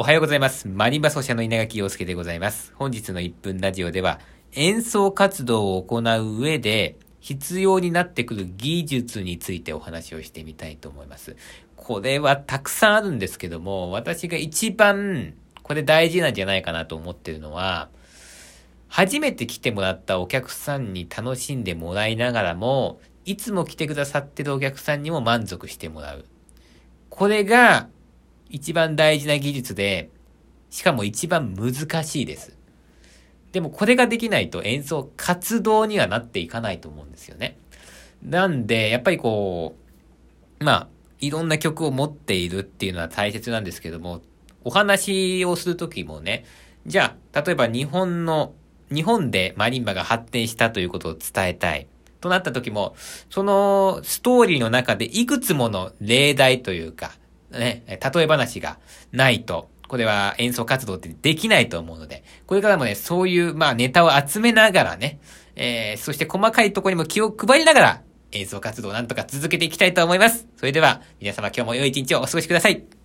おはようございます。マリンバ奏者の稲垣陽介でございます。本日の1分ラジオでは、演奏活動を行う上で、必要になってくる技術についてお話をしてみたいと思います。これはたくさんあるんですけども、私が一番、これ大事なんじゃないかなと思ってるのは、初めて来てもらったお客さんに楽しんでもらいながらも、いつも来てくださってるお客さんにも満足してもらう。これが一番大事な技術で、しかも一番難しいです。でもこれができないと演奏活動にはなっていかないと思うんですよね。なんで、やっぱりこう、まあ、いろんな曲を持っているっていうのは大切なんですけども、お話をするときもね、じゃあ、例えば日本の、日本でマリンバが発展したということを伝えたい。となった時も、そのストーリーの中でいくつもの例題というか、ね、例え話がないと、これは演奏活動ってできないと思うので、これからもね、そういう、まあネタを集めながらね、えー、そして細かいところにも気を配りながら、演奏活動をなんとか続けていきたいと思います。それでは、皆様今日も良い一日をお過ごしください。